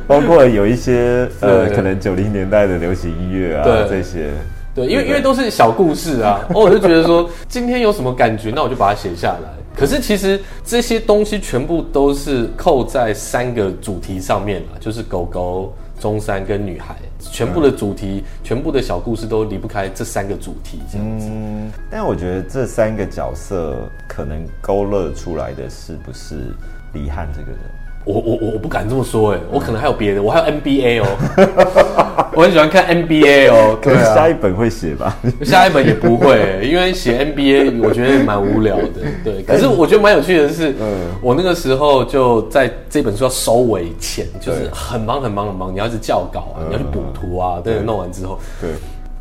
包括有一些呃，可能九零年代的流行音乐啊对这些。对，因为因为都是小故事啊，哦我就觉得说今天有什么感觉，那我就把它写下来。可是其实这些东西全部都是扣在三个主题上面了，就是狗狗、中山跟女孩，全部的主题、全部的小故事都离不开这三个主题这样子。嗯，但我觉得这三个角色可能勾勒出来的是不是李翰这个人？我我我我不敢这么说哎、我可能还有别的，我还有 NBA 哦，我很喜欢看 NBA 哦，可对啊。能下一本会写吧。下一本也不会，因为写 NBA 我觉得蛮无聊的。对，可是我觉得蛮有趣的是，嗯。我那个时候就在这本书要收尾前，就是很忙很忙很忙，你要去校稿啊，你要去补图啊，对，弄完之后，对，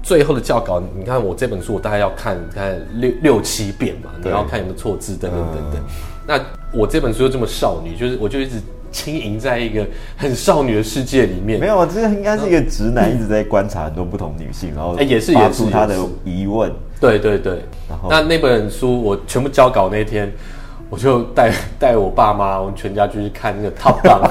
最后的校稿，你看我这本书我大概要看看六六七遍嘛，你要看有没有错字等等等等。嗯。那我这本书又这么少女，就是我就一直轻盈在一个很少女的世界里面没。有，这应该是一个直男一直在观察很多不同女性，然后哎也是发也是出他的疑问。对对对然后，那那本书我全部交稿那天，我就带 带我爸妈，我们全家就去看那个 Top Gun。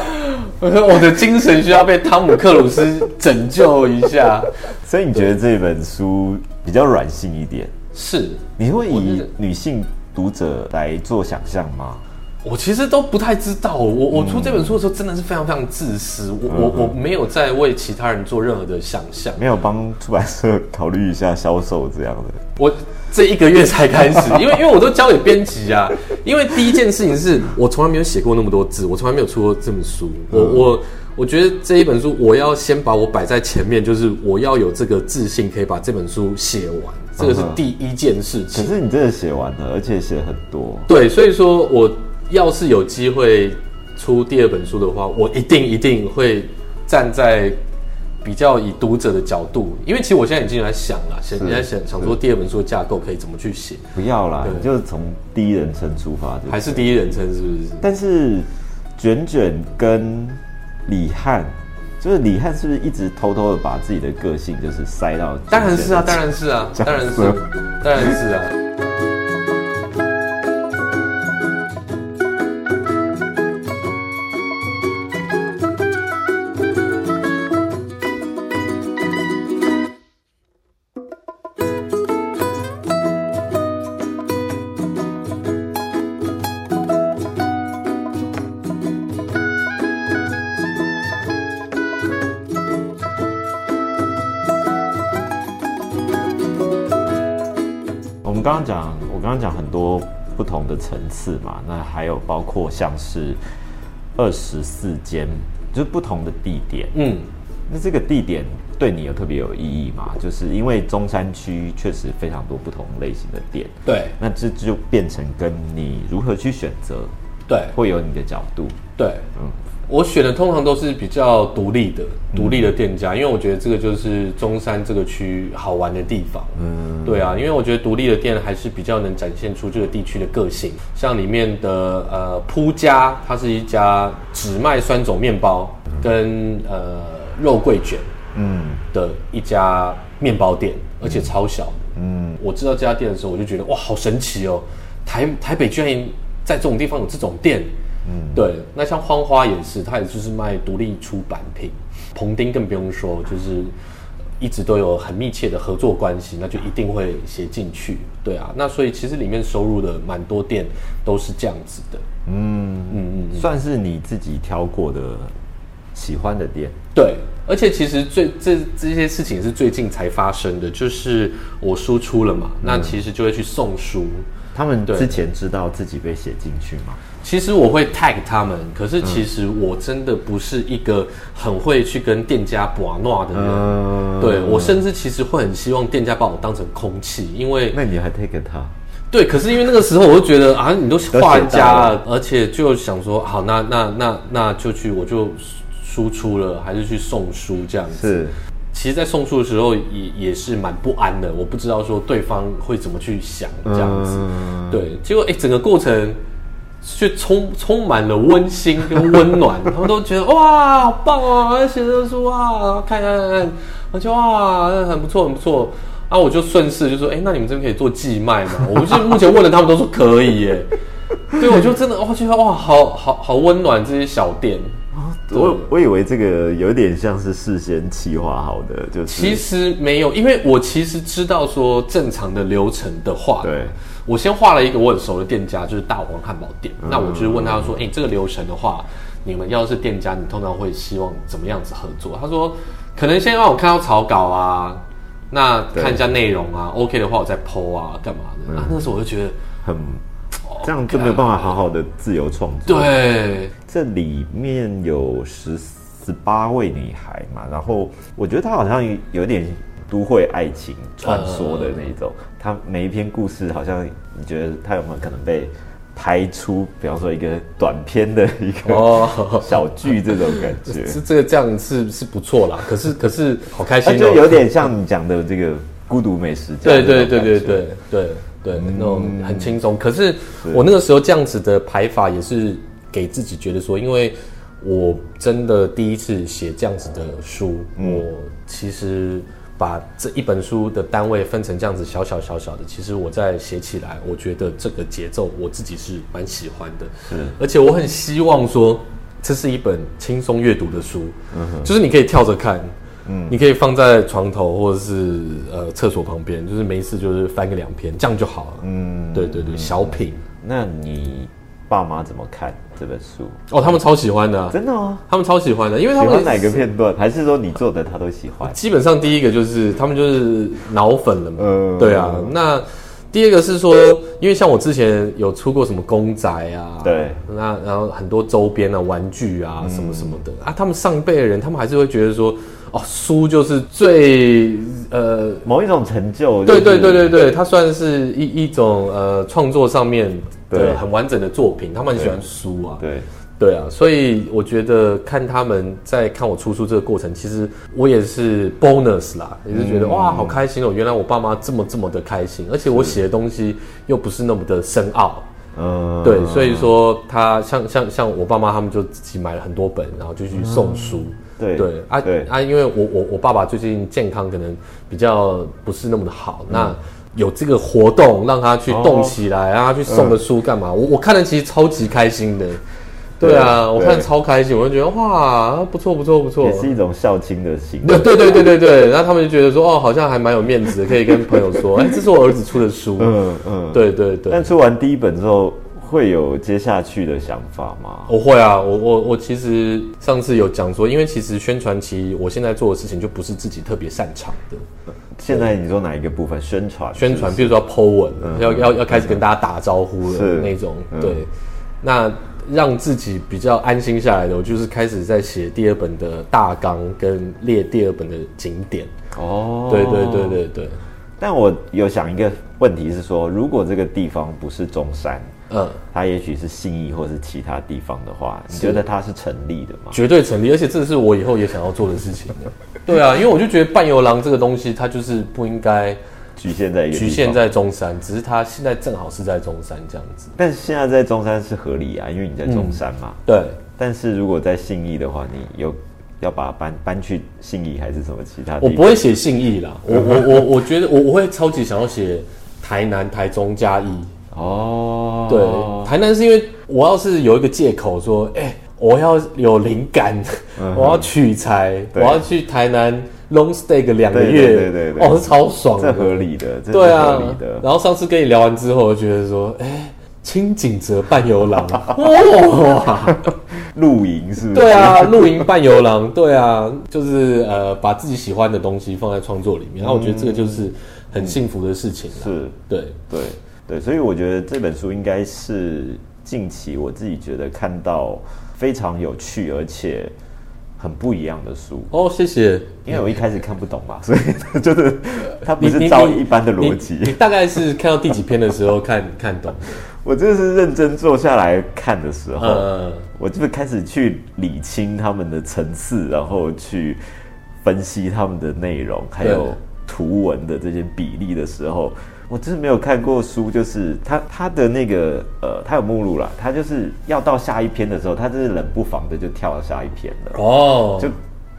我说我的精神需要被汤姆克鲁斯拯救一下。所以你觉得这本书比较软性一点？是你会以女性读者来做想象吗？我其实都不太知道，我我出这本书的时候真的是非常非常自私，我我我没有在为其他人做任何的想象。没有帮出版社考虑一下销售这样的？我这一个月才开始，因为因为我都交给编辑啊。因为第一件事情是我从来没有写过那么多字，我从来没有出过这本书。我我我觉得这一本书，我要先把我摆在前面，就是我要有这个自信，可以把这本书写完，这个是第一件事可情。是你真的写完了，而且写很多。对，所以说我要是有机会出第二本书的话，我一定一定会站在比较以读者的角度，因为其实我现在已经在想了，想你在想想说第二本书的架构可以怎么去写。不要啦，就是从第一人称出发就还是第一人称是不是？但是卷卷跟李翰就是李汉是不是一直偷偷的把自己的个性就是塞到？当然是啊，当然是啊，当然是，当然是啊。刚刚讲，我刚刚讲很多不同的层次嘛，那还有包括像是二十四间，就是不同的地点。嗯，那这个地点对你有特别有意义吗？就是因为中山区确实非常多不同类型的店。对，那这就变成跟你如何去选择，对，会有你的角度。对，嗯。我选的通常都是比较独立的、独立的店家，因为我觉得这个就是中山这个区好玩的地方。嗯，对啊，因为我觉得独立的店还是比较能展现出这个地区的个性。像里面的呃铺家，它是一家只卖酸种面包跟呃肉桂卷，嗯的一家面包店，而且超小。嗯，我知道这家店的时候，我就觉得哇，好神奇哦！台台北居然在这种地方有这种店。嗯，对，那像荒花也是，它也就是卖独立出版品，彭丁更不用说，就是一直都有很密切的合作关系，那就一定会写进去，对啊，那所以其实里面收入的蛮多店都是这样子的，嗯嗯嗯，算是你自己挑过的喜欢的店，对，而且其实最这这些事情是最近才发生的，就是我输出了嘛，那其实就会去送书，他们之前知道自己被写进去吗？其实我会 tag 他们，可是其实我真的不是一个很会去跟店家把闹的人。对我甚至其实会很希望店家把我当成空气，因为那你还 take 他？对，可是因为那个时候我就觉得啊，你都画家了，而且就想说好，那那那那就去，我就输出了，还是去送书这样子。是，其实，在送书的时候也也是蛮不安的，我不知道说对方会怎么去想这样子。对，结果哎，整个过程。却充充满了温馨跟温暖，他们都觉得哇，好棒啊！写的书啊，看看看看，我就哇，很不错，很不错。啊，我就顺势就说，哎，那你们这边可以做寄卖吗？我不是目前问了，他们都说可以耶。对，我就真的，我觉得哇，好好好温暖这些小店。我我以为这个有点像是事先计划好的，就是其实没有，因为我其实知道说正常的流程的话，对。我先画了一个我很熟的店家，就是大王汉堡店。那我就是问他说：“哎，这个流程的话，你们要是店家，你通常会希望怎么样子合作？”他说：“可能先让我看到草稿啊，那看一下内容啊，OK 的话我再剖啊，干嘛的？”啊，那时候我就觉得很这样就没有办法好好的自由创作。对，这里面有十十八位女孩嘛，然后我觉得她好像有点。都会爱情传说的那种，他每一篇故事好像你觉得他有没有可能被拍出，比方说一个短片的一个 小剧这种感觉？是这个这样是是不错啦，可是 可是好开心，就有点像你讲的这个孤独美食对对对对对对对，那种很轻松。可是我那个时候这样子的排法也是给自己觉得说，因为我真的第一次写这样子的书，我其实。把这一本书的单位分成这样子小小小小的，其实我在写起来，我觉得这个节奏我自己是蛮喜欢的。是，而且我很希望说，这是一本轻松阅读的书，嗯哼，就是你可以跳着看，嗯，你可以放在床头或者是呃厕所旁边，就是没事就是翻个两篇，这样就好了。嗯，对对对，小品。那你？爸妈怎么看这本书？哦，他们超喜欢的，真的吗？他们超喜欢的，因为喜欢哪个片段？还是说你做的他都喜欢？基本上第一个就是他们就是脑粉了嘛。嗯，对啊。那第二个是说，因为像我之前有出过什么公仔啊，对，那然后很多周边啊、玩具啊什么什么的啊，他们上一辈的人，他们还是会觉得说，哦，书就是最呃某一种成就。对对对对对，它算是一一种呃创作上面。对，很完整的作品，他们很喜欢书啊。对，对啊，所以我觉得看他们在看我出书这个过程，其实我也是 bonus 啦，也是觉得哇，好开心哦！原来我爸妈这么这么的开心，而且我写的东西又不是那么的深奥。嗯，对，所以说他像像像我爸妈他们就自己买了很多本，然后就去送书。对对啊对啊，因为我我我爸爸最近健康可能比较不是那么的好，那有这个活动让他去动起来，让他去送个书干嘛？我我看了其实超级开心的。对啊，对我看超开心，我就觉得哇，不错不错不错也。是一种孝亲的行为。对对对对对对，然后他们就觉得说，哦，好像还蛮有面子的，可以跟朋友说，哎，这是我儿子出的书。嗯嗯。对对对，但出完第一本之后，会有接下去的想法吗？我会啊，我我我其实上次有讲说，因为其实宣传期我现在做的事情就不是自己特别擅长的。现在你说哪一个部分？宣传？宣传，比如说要 Po 文，要要要开始跟大家打招呼了是那种，嗯。对，那让自己比较安心下来的，我就是开始在写第二本的大纲跟列第二本的景点，哦，对对对。对对，但我有想一个问题是说，如果这个地方不是中山，嗯。它也许是信义或是其他地方的话，你是觉得它是成立的吗？绝对成立，而且这是我以后也想要做的事情。对啊，因为我就觉得伴游廊这个东西，它就是不应该局限在局限，在中山，只是它现在正好是在中山这样子。但是现在在中山是合理啊，因为你在中山嘛。对，但是如果在信义的话，你有要把它搬搬去信义还是什么其他地方？我不会写信义啦，我 我我我觉得我我会超级想要写台南、台中、嘉义。哦，对，台南是因为我要是有一个借口说，哎、我要有灵感，我要取材，我要去台南 long stay 个两个月，对对对对哦，是超爽的，这合理的，对啊合理的。然后上次跟你聊完之后，我就觉得说，哎、清景泽伴游郎，哇，露营是不是？对啊，露营伴游郎，对啊，就是呃，把自己喜欢的东西放在创作里面，然后我觉得这个就是很幸福的事情啦。是，对，对对，所以我觉得这本书应该是近期我自己觉得看到非常有趣而且很不一样的书。哦，谢谢。因为我一开始看不懂嘛，所以 就是它不是照一般的逻辑你辑。大概是看到第几篇的时候看看懂的？我真的是认真坐下来看的时候，嗯，我就开始去理清他们的层次，然后去分析他们的内容，还有对图文的这些比例的时候，我真是没有看过书，就是他他的那个呃，他有目录啦，他就是要到下一篇的时候，他就是冷不防的就跳到下一篇了。哦，就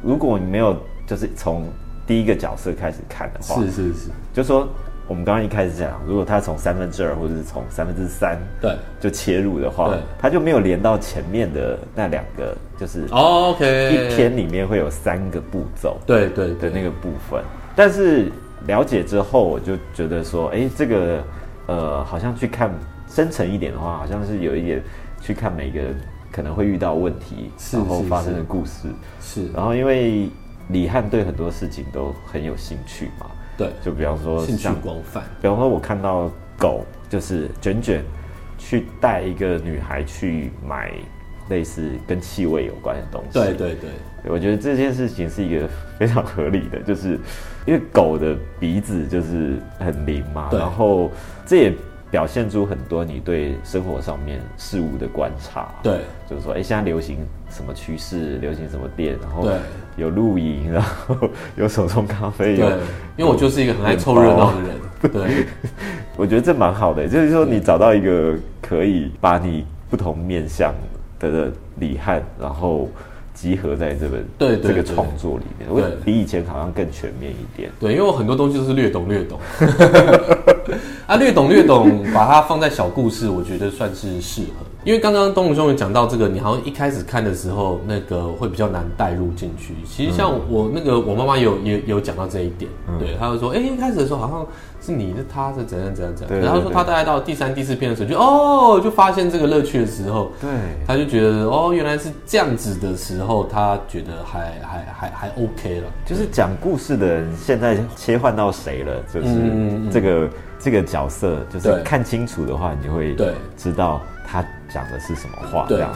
如果你没有就是从第一个角色开始看的话，是是是，就说我们刚刚一开始讲，如果他从三分之二或者是从三分之三对。就切入的话，他就没有连到前面的那两个，就是哦，OK，一篇里面会有三个步骤对对对，的那个部分。但是了解之后，我就觉得说，哎，这个呃，好像去看深层一点的话，好像是有一点去看每个人可能会遇到问题，然后是发生的故事。是，然后因为李汉对很多事情都很有兴趣嘛，对，就比方说兴趣像广泛，比方说，我看到狗就是卷卷去带一个女孩去买类似跟气味有关的东西。对对对，我觉得这件事情是一个非常合理的，就是因为狗的鼻子就是很灵嘛，然后这也表现出很多你对生活上面事物的观察。对，就是说，哎、现在流行什么趋势，流行什么店，然后对。有露营，然后有手冲咖啡，有对，因为我就是一个很爱凑热闹的人，对，我觉得这蛮好的，就是说你找到一个可以把你不同面向的李汉，然后集合在这本这个对对对创作里面，我对比以前好像更全面一点。对，因为我很多东西都是略懂略懂，啊，略懂略懂，把它放在小故事，我觉得算是适合。因为刚刚东龙兄有讲到这个，你好像一开始看的时候，那个会比较难带入进去。其实像我那个我妈妈有也有讲到这一点，对，她就说，哎、一开始的时候好像是你是他是怎样怎样怎样，然后说对她大概到第三第四篇的时候，就哦，就发现这个乐趣的时候，对，他就觉得哦，原来是这样子的时候，他觉得还还还还 OK 了。就是讲故事的人现在切换到谁了，就是这个这个角色，就是看清楚的话，你就会对。知道他讲的是什么话，对这样。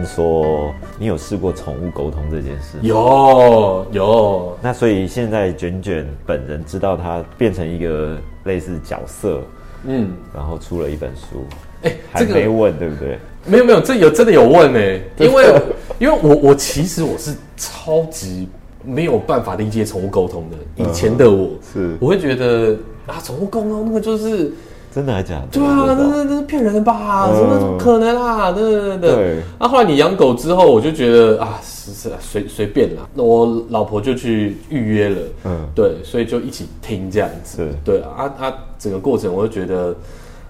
问说，你有试过宠物沟通这件事？有有，那所以现在卷卷本人知道他变成一个类似角色，嗯，然后出了一本书，哎、还这个没问对不对？没有没有，这有真的有问呢、因为因为我我其实我是超级没有办法理解宠物沟通的，以前的我是我会觉得啊，宠物沟通那个就是。真的还假的？对啊，我不知道这这这是骗人的吧？嗯怎么可能啊？对对对对。对那、后来你养狗之后，我就觉得啊，是是随随便啦。那我老婆就去预约了，嗯嗯，对，所以就一起听这样子。是对啊啊啊，整个过程我就觉得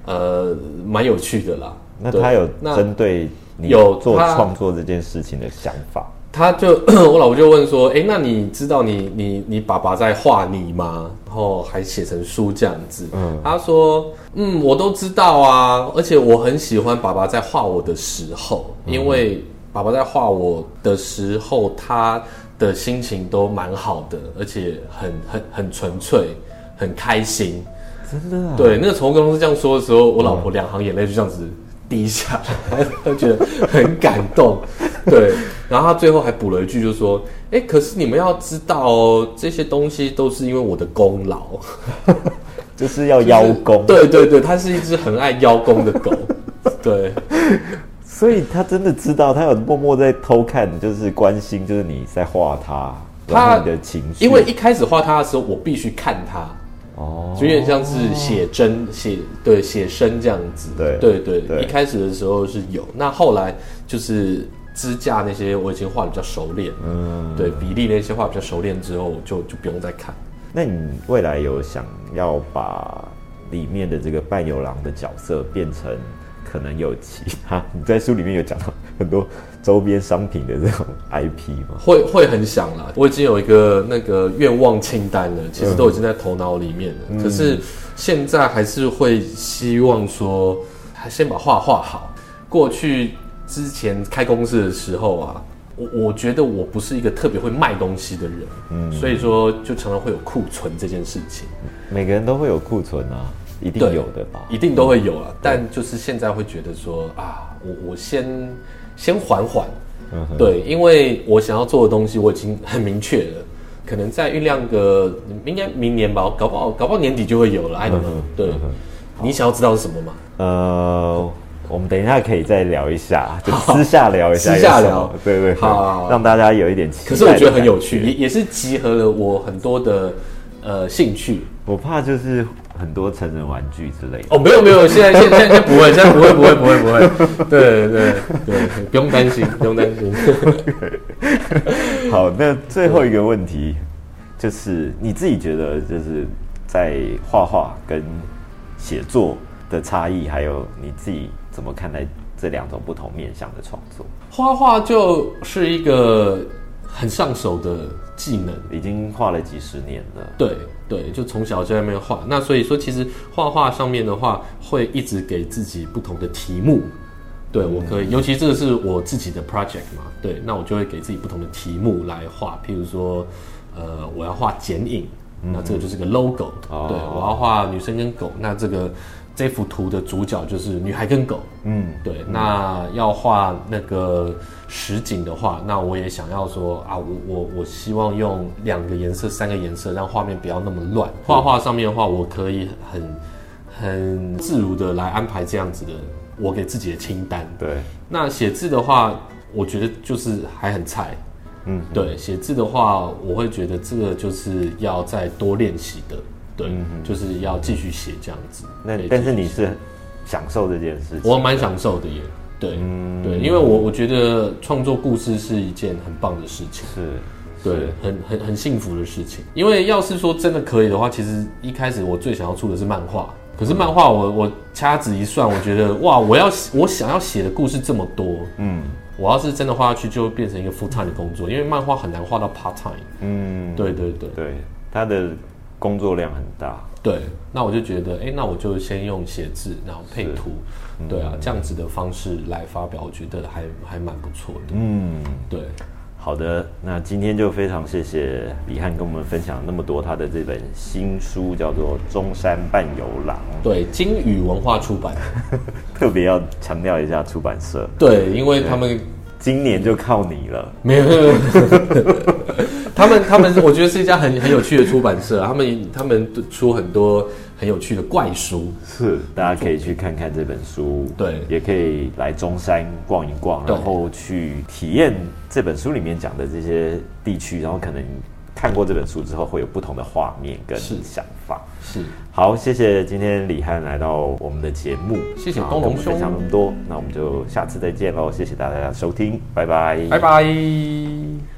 呃蛮有趣的啦。那他有针对你有做创作这件事情的想法？他就 我老婆就问说，哎、那你知道你你你爸爸在画你吗？然后还写成书这样子。嗯他说，嗯，我都知道啊，而且我很喜欢爸爸在画我的时候，因为爸爸在画我的时候，他的心情都蛮好的，而且很很很纯粹，很开心。真的啊？对，那个宠物公司这样说的时候，我老婆两行眼泪就这样子滴下来，他觉得很感动。对，然后他最后还补了一句，就说：“哎、可是你们要知道哦，这些东西都是因为我的功劳。就是要邀功。对对对，他是一只很爱邀功的狗。对，所以他真的知道，他有默默在偷看，就是关心，就是你在画他，他你的情绪。因为一开始画他的时候，我必须看它。哦，就有点像是写真写对写生这样子，对对对对一开始的时候是有，那后来就是支架那些我已经画的比较熟练，嗯，对比例那些画比较熟练之后，就就不用再看。那你未来有想要把里面的这个伴游郎的角色变成可能有其他？你在书里面有讲到很多周边商品的这种 IP 吗？会会很想啦，我已经有一个那个愿望清单了，其实都已经在头脑里面了。可是现在还是会希望说，还先把画画好。过去之前开公司的时候啊，我我觉得我不是一个特别会卖东西的人，嗯，所以说就常常会有库存这件事情，每个人都会有库存啊，一定对有的吧？一定都会有啊。但就是现在会觉得说啊，我我先先缓缓，嗯对，因为我想要做的东西我已经很明确了，可能再酝酿个，应该明年吧，搞不好搞不好年底就会有了。I don't 嗯 know 哼。对，你想要知道是什么吗？呃，我们等一下可以再聊一下，就私下聊一下，私下聊对对好让大家有一点期待。可是我觉得很有趣，也。也是集合了我很多的呃兴趣。我怕就是很多成人玩具之类的。哦，没有没有，现在现在现在不会，现在不会不会不会不会。对对对，不用担心，不用担心。好，那最后一个问题就是你自己觉得就是在画画跟写作的差异，还有你自己怎么看待这两种不同面向的创作？画画就是一个很上手的技能。已经画了几十年了，对对，就从小就在那边画。那所以说，其实画画上面的话，会一直给自己不同的题目。对我可以，尤其这个是我自己的 project 嘛，对，那我就会给自己不同的题目来画。譬如说，呃，我要画剪影，那这个就是个 logo。哦对，我要画女生跟狗，那这个这幅图的主角就是女孩跟狗。嗯，对，那要画那个实景的话，那我也想要说啊，我我我希望用两个颜色、三个颜色，让画面不要那么乱。画画上面的话，我可以很很自如的来安排这样子的我给自己的清单。对，那写字的话，我觉得就是还很菜。嗯，对，写字的话，我会觉得这个就是要再多练习的。对，就是要继续写这样子。对那但是你是享受这件事情，我蛮享受的耶。对，嗯对，因为我我觉得创作故事是一件很棒的事情，是，对，很很很幸福的事情。因为要是说真的可以的话，其实一开始我最想要出的是漫画，可是漫画我我掐指一算，我觉得哇，我要我想要写的故事这么多，嗯我要是真的画下去，就会变成一个 full time 的工作，因为漫画很难画到 part time。嗯，对对对对，他的工作量很大，对，那我就觉得，哎、那我就先用写字，然后配图，对啊，这样子的方式来发表，我觉得还还蛮不错的。嗯。对，好的，那今天就非常谢谢李翰跟我们分享那么多他的这本新书，叫做《中山伴游郎》。对，金宇文化出版。特别要强调一下出版社，对，因为他们今年就靠你了。没有，没有，没有 他们他们，我觉得是一家很很有趣的出版社，他们他们出很多很有趣的怪书，是，大家可以去看看这本书，对。也可以来中山逛一逛，然后去体验这本书里面讲的这些地区，然后可能看过这本书之后会有不同的画面跟想法。是。好，谢谢今天李汉来到我们的节目，谢谢东龙兄。分享那么多，那我们就下次再见喽，谢谢大家的收听，拜拜，拜拜。